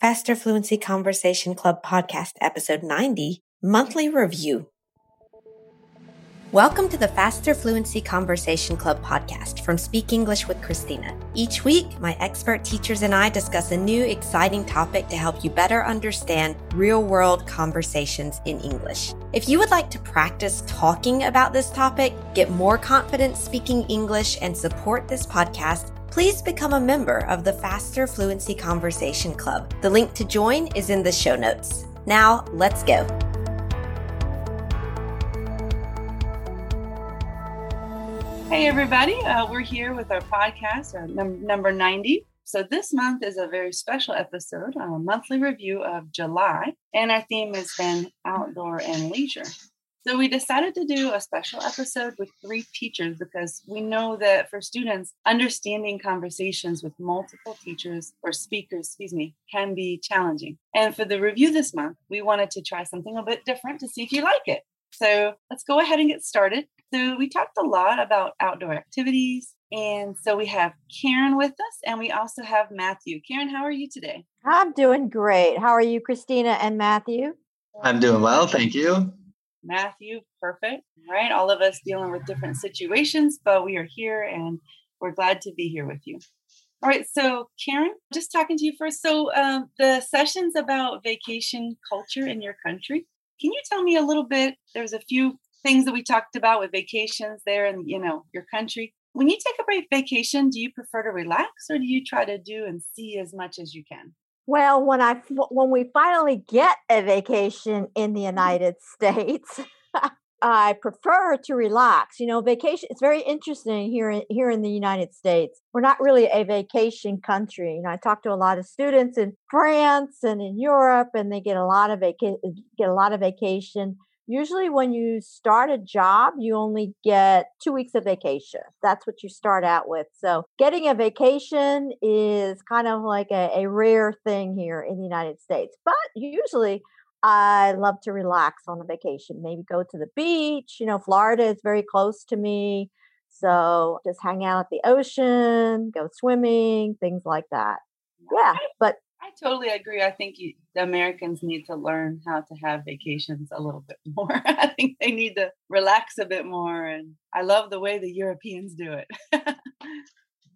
Faster Fluency Conversation Club Podcast, Episode 90, Monthly Review. Welcome to the Faster Fluency Conversation Club podcast from Speak English with Christina. Each week, my expert teachers and I discuss a new exciting topic to help you better understand real world conversations in English. If you would like to practice talking about this topic, get more confidence speaking English, and support this podcast, please become a member of the Faster Fluency Conversation Club. The link to join is in the show notes. Now, let's go. Hey, everybody. Uh, we're here with our podcast, uh, num- number 90. So, this month is a very special episode, a monthly review of July, and our theme has been outdoor and leisure. So we decided to do a special episode with three teachers because we know that for students, understanding conversations with multiple teachers or speakers, excuse me, can be challenging. And for the review this month, we wanted to try something a bit different to see if you like it. So let's go ahead and get started. So we talked a lot about outdoor activities. And so we have Karen with us and we also have Matthew. Karen, how are you today? I'm doing great. How are you, Christina and Matthew? I'm doing well, thank you. Matthew, perfect. Right. All of us dealing with different situations, but we are here and we're glad to be here with you. All right. So, Karen, just talking to you first. So, um, the sessions about vacation culture in your country, can you tell me a little bit? There's a few things that we talked about with vacations there and, you know, your country. When you take a break vacation, do you prefer to relax or do you try to do and see as much as you can? Well, when I when we finally get a vacation in the mm-hmm. United States, I prefer to relax. You know, vacation. It's very interesting here in, here in the United States. We're not really a vacation country. You know, I talk to a lot of students in France and in Europe, and they get a lot of vaca- get a lot of vacation usually when you start a job you only get two weeks of vacation that's what you start out with so getting a vacation is kind of like a, a rare thing here in the united states but usually I love to relax on a vacation, maybe go to the beach. You know, Florida is very close to me. So just hang out at the ocean, go swimming, things like that. Yeah. But I totally agree. I think you, the Americans need to learn how to have vacations a little bit more. I think they need to relax a bit more. And I love the way the Europeans do it.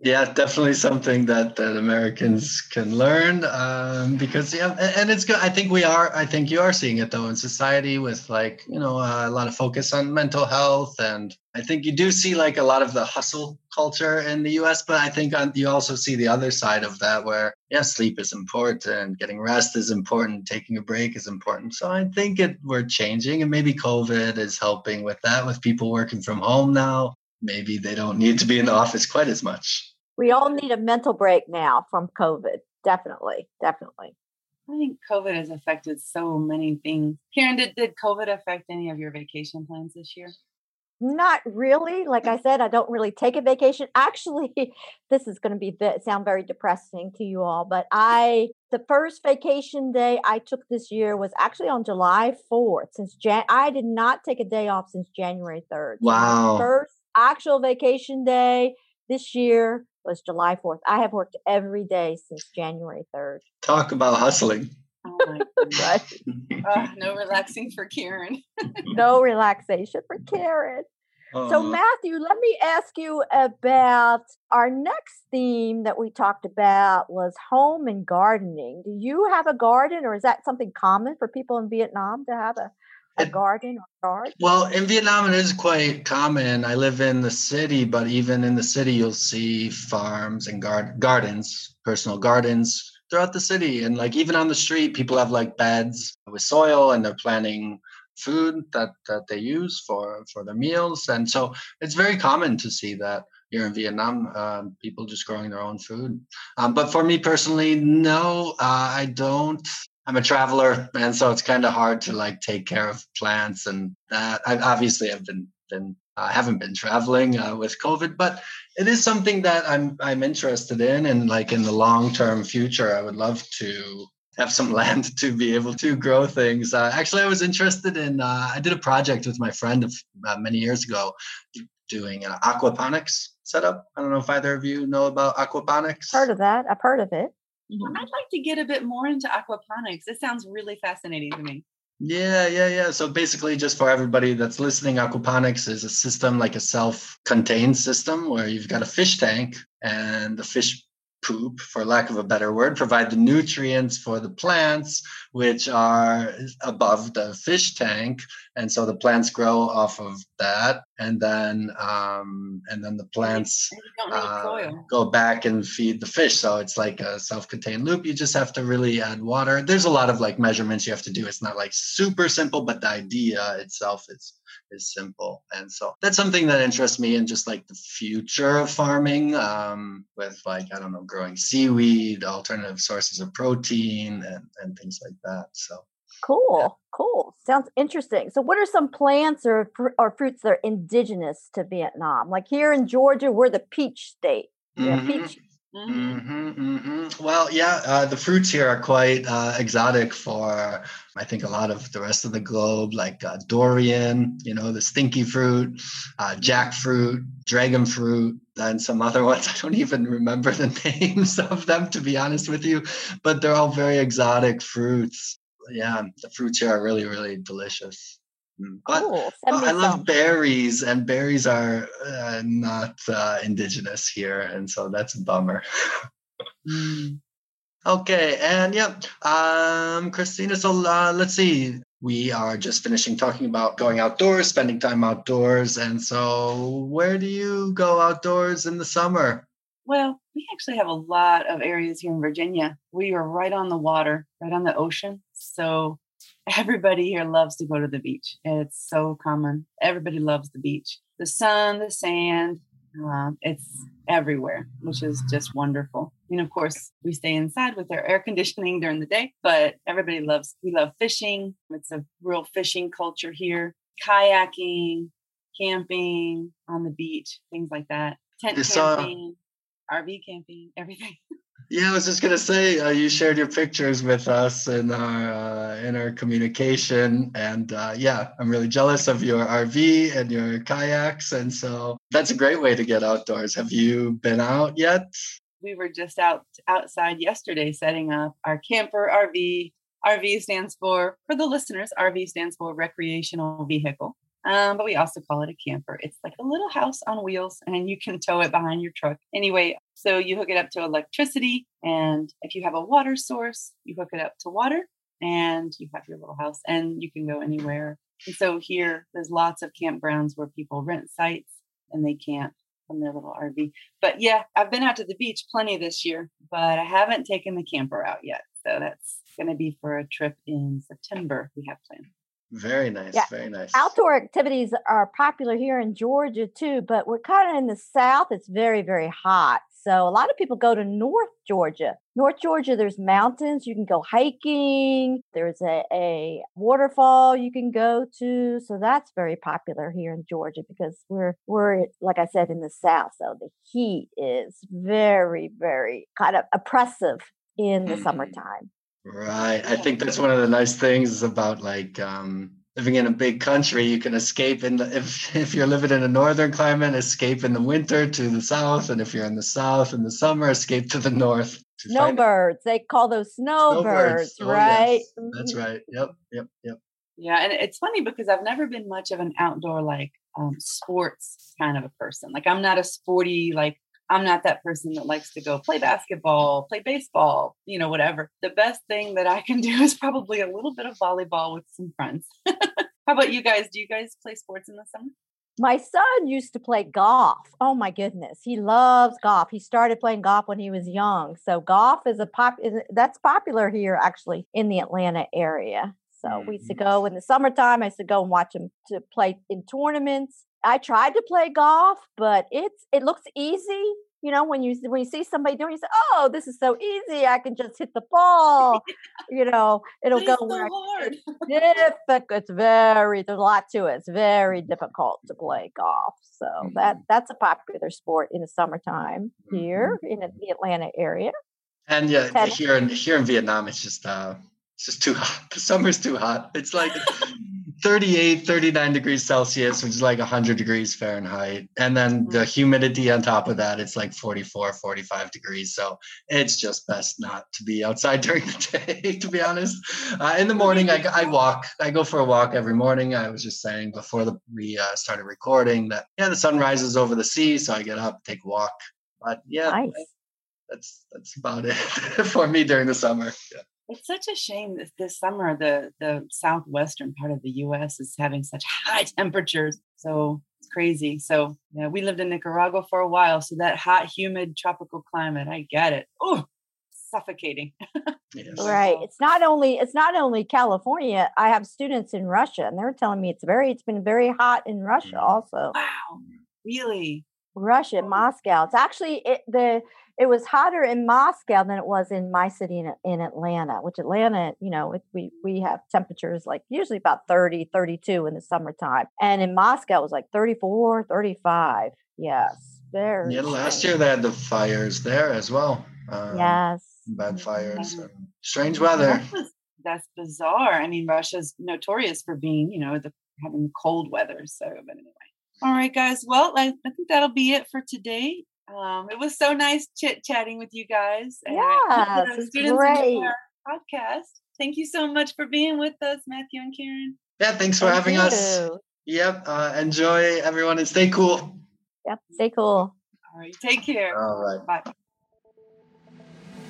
yeah, definitely something that, that Americans can learn um, because, yeah, and it's good. I think we are, I think you are seeing it though in society with like, you know, uh, a lot of focus on mental health and I think you do see like a lot of the hustle culture in the US, but I think you also see the other side of that where, yeah, sleep is important, getting rest is important, taking a break is important. So I think it we're changing and maybe COVID is helping with that with people working from home now. Maybe they don't need to be in the office quite as much. We all need a mental break now from COVID. Definitely. Definitely. I think COVID has affected so many things. Karen, did, did COVID affect any of your vacation plans this year? Not really. Like I said, I don't really take a vacation. Actually, this is going to be sound very depressing to you all, but I the first vacation day I took this year was actually on July 4th. Since Jan I did not take a day off since January 3rd. Wow. First actual vacation day this year was July 4th. I have worked every day since January 3rd. Talk about hustling. Oh my goodness. uh, no relaxing for Karen. no relaxation for Karen. Uh-huh. So, Matthew, let me ask you about our next theme that we talked about was home and gardening. Do you have a garden, or is that something common for people in Vietnam to have a, a garden or garden? Well, in Vietnam, it is quite common. I live in the city, but even in the city, you'll see farms and gar- gardens, personal gardens throughout the city. And like even on the street, people have like beds with soil and they're planting food that that they use for for their meals and so it's very common to see that here in vietnam um, people just growing their own food um, but for me personally no uh, i don't i'm a traveler and so it's kind of hard to like take care of plants and that i obviously have been been I haven't been traveling uh, with COVID, but it is something that I'm I'm interested in, and like in the long term future, I would love to have some land to be able to grow things. Uh, actually, I was interested in. Uh, I did a project with my friend of, uh, many years ago, doing aquaponics setup. I don't know if either of you know about aquaponics. Heard of that? I've heard of it. Mm-hmm. I'd like to get a bit more into aquaponics. It sounds really fascinating to me. Yeah, yeah, yeah. So basically, just for everybody that's listening, aquaponics is a system like a self contained system where you've got a fish tank and the fish poop, for lack of a better word, provide the nutrients for the plants, which are above the fish tank, and so the plants grow off of that, and then um, and then the plants uh, go back and feed the fish. So it's like a self-contained loop. You just have to really add water. There's a lot of like measurements you have to do. It's not like super simple, but the idea itself is is simple. And so that's something that interests me in just like the future of farming um, with like, I don't know, growing seaweed, alternative sources of protein and, and things like that. So cool, yeah. cool. Sounds interesting. So what are some plants or, or fruits that are indigenous to Vietnam? Like here in Georgia, we're the peach state. Mm-hmm. peach Mm-hmm, mm-hmm. Well, yeah, uh, the fruits here are quite uh, exotic for, I think, a lot of the rest of the globe, like uh, durian, you know, the stinky fruit, uh, jackfruit, dragon fruit, and some other ones. I don't even remember the names of them, to be honest with you, but they're all very exotic fruits. Yeah, the fruits here are really, really delicious. Mm, but cool. I love berries, and berries are uh, not uh, indigenous here, and so that's a bummer. mm. Okay, and yeah, um, Christina. So uh, let's see. We are just finishing talking about going outdoors, spending time outdoors, and so where do you go outdoors in the summer? Well, we actually have a lot of areas here in Virginia. We are right on the water, right on the ocean. So everybody here loves to go to the beach. It's so common. Everybody loves the beach. The sun, the sand, uh, it's everywhere, which is just wonderful. And of course, we stay inside with our air conditioning during the day, but everybody loves, we love fishing. It's a real fishing culture here, kayaking, camping on the beach, things like that, tent camping, RV camping, everything. Yeah, I was just gonna say uh, you shared your pictures with us in our uh, in our communication, and uh, yeah, I'm really jealous of your RV and your kayaks, and so that's a great way to get outdoors. Have you been out yet? We were just out outside yesterday setting up our camper RV. RV stands for for the listeners. RV stands for recreational vehicle. Um, but we also call it a camper. It's like a little house on wheels, and you can tow it behind your truck. Anyway, so you hook it up to electricity, and if you have a water source, you hook it up to water, and you have your little house, and you can go anywhere. And so here, there's lots of campgrounds where people rent sites and they camp from their little RV. But yeah, I've been out to the beach plenty this year, but I haven't taken the camper out yet. So that's going to be for a trip in September we have planned. Very nice. Yeah. Very nice. Outdoor activities are popular here in Georgia too, but we're kind of in the south. It's very, very hot. So a lot of people go to North Georgia. North Georgia, there's mountains. You can go hiking. There's a, a waterfall you can go to. So that's very popular here in Georgia because we're we're like I said in the south. So the heat is very, very kind of oppressive in the mm-hmm. summertime. Right. I think that's one of the nice things about like um, living in a big country. You can escape in the if if you're living in a northern climate, escape in the winter to the south, and if you're in the south in the summer, escape to the north. Snowbirds. They call those snowbirds, snowbirds. Oh, right? Yes. That's mm-hmm. right. Yep. Yep. Yep. Yeah, and it's funny because I've never been much of an outdoor like um, sports kind of a person. Like I'm not a sporty like I'm not that person that likes to go play basketball, play baseball, you know, whatever. The best thing that I can do is probably a little bit of volleyball with some friends. How about you guys? Do you guys play sports in the summer? My son used to play golf. Oh my goodness, he loves golf. He started playing golf when he was young. So golf is a pop is, that's popular here actually in the Atlanta area. So we used to mm-hmm. go in the summertime. I used to go and watch him to play in tournaments. I tried to play golf, but it's it looks easy. You know, when you when you see somebody doing, you say, "Oh, this is so easy! I can just hit the ball." you know, it'll go so hard. difficult. It's very there's a lot to it. It's very difficult to play golf. So mm-hmm. that that's a popular sport in the summertime here mm-hmm. in the Atlanta area. And yeah, Tennis. here in here in Vietnam, it's just uh, it's just too hot. The summer's too hot. It's like 38, 39 degrees Celsius, which is like 100 degrees Fahrenheit. And then the mm-hmm. humidity on top of that, it's like 44, 45 degrees. So it's just best not to be outside during the day, to be honest. Uh, in the morning, I, I walk. I go for a walk every morning. I was just saying before the, we uh, started recording that, yeah, the sun rises over the sea. So I get up, take a walk. But yeah, nice. that's that's about it for me during the summer. Yeah. It's such a shame that this summer the the southwestern part of the U.S. is having such high temperatures. So it's crazy. So yeah, we lived in Nicaragua for a while, so that hot, humid, tropical climate, I get it. Oh, suffocating. yes. Right. It's not only it's not only California. I have students in Russia, and they're telling me it's very it's been very hot in Russia mm. also. Wow, really? Russia, Moscow. It's actually it, the it was hotter in Moscow than it was in my city in, in Atlanta, which Atlanta, you know, it, we, we have temperatures like usually about 30, 32 in the summertime. And in Moscow, it was like 34, 35. Yes. Very yeah, last year they had the fires there as well. Um, yes. Bad fires. Mm-hmm. Strange weather. That's, that's bizarre. I mean, Russia's notorious for being, you know, the having cold weather. So, but anyway. All right, guys. Well, I, I think that'll be it for today. Um, it was so nice chit chatting with you guys. Yeah, students great. podcast. Thank you so much for being with us, Matthew and Karen. Yeah, thanks for Thank having you. us. Yep. Uh, enjoy everyone and stay cool. Yep. Stay cool. All right. Take care. All right. Bye.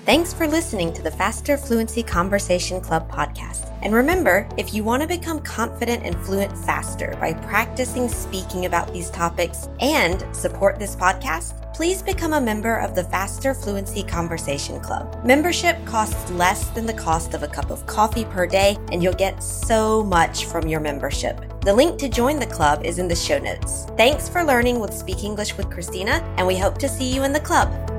Thanks for listening to the Faster Fluency Conversation Club podcast. And remember, if you want to become confident and fluent faster by practicing speaking about these topics and support this podcast, please become a member of the Faster Fluency Conversation Club. Membership costs less than the cost of a cup of coffee per day, and you'll get so much from your membership. The link to join the club is in the show notes. Thanks for learning with Speak English with Christina, and we hope to see you in the club.